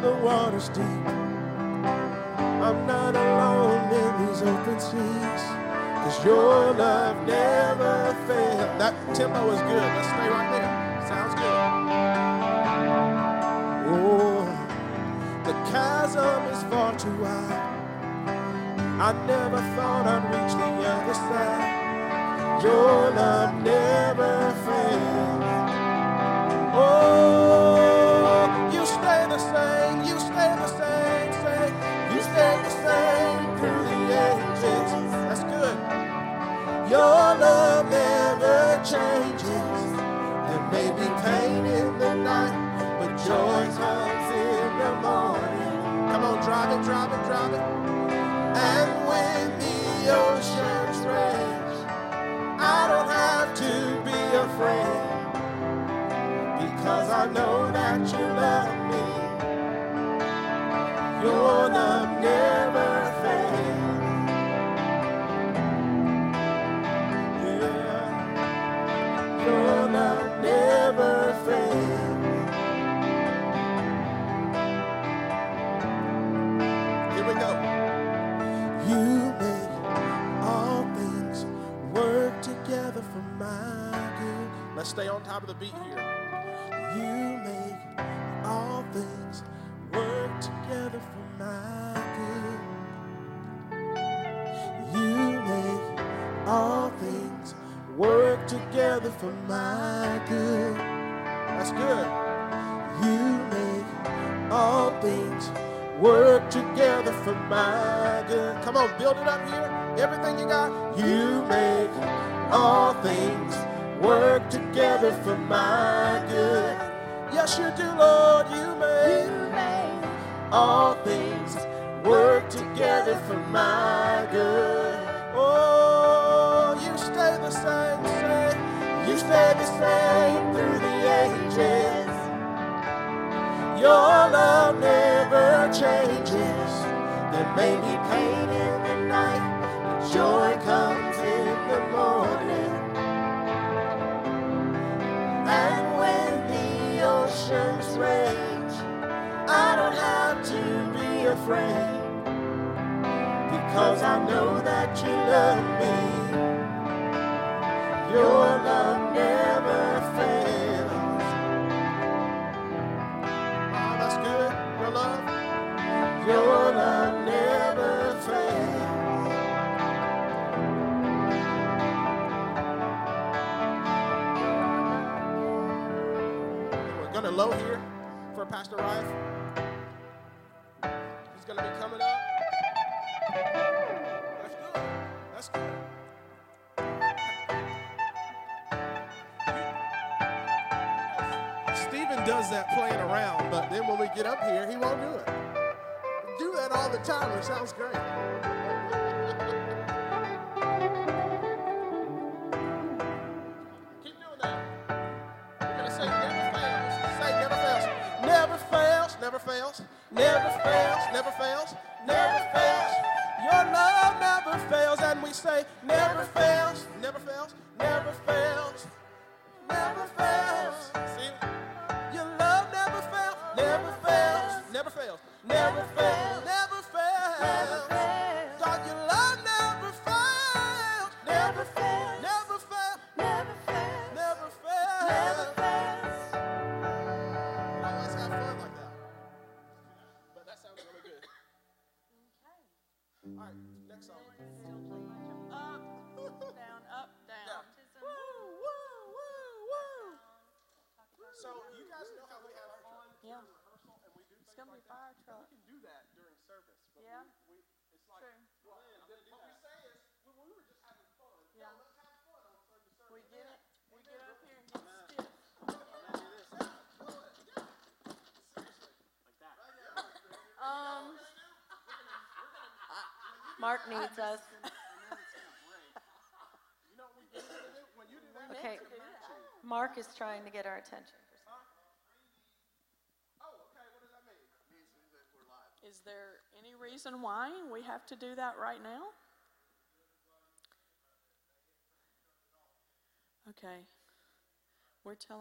the water's deep. I'm not alone in these open seas. Cause your love never fails. That tempo is good. Let's stay right there. Sounds good. Oh, the chasm is far too wide. I never thought I'd reach the other side. Your love never fails. Stay on top of the beat here. You make all things work together for my good. You make all things work together for my good. That's good. You make all things work together for my good. Come on, build it up here. Everything you got. You make all things work together for my good. Yes, you do, Lord. You make all things work together for my good. Oh, you stay the same, say, you stay the same through the ages. Your love never changes. There may be pain in Because I know that you love me. Your love never fails. Oh, that's good. Your love. Your love never fails. We're gonna low here for Pastor Rife. He's gonna be coming up. Does that playing around, but then when we get up here, he won't do it. Do that all the time. It sounds great. Keep doing that. We're gonna say never fails. Say never fails. Never fails. Never fails. Never fails. Never fails. Never fails. Your love never fails, and we say never fails. Never fails. Never fails. Never fails, never fails. Like fire that. truck. We can do that during service, but Yeah. we, we it's like True. well, what we say is we, we were just having fun. Yeah. let's have fun on service. service. We get it. We get up here and get stiff. Um. Mark needs us. You know what we get to do when you do that? Okay. Mark is trying to get our attention. Oh, okay. What does that mean? Is there any reason why we have to do that right now? Okay. We're telling.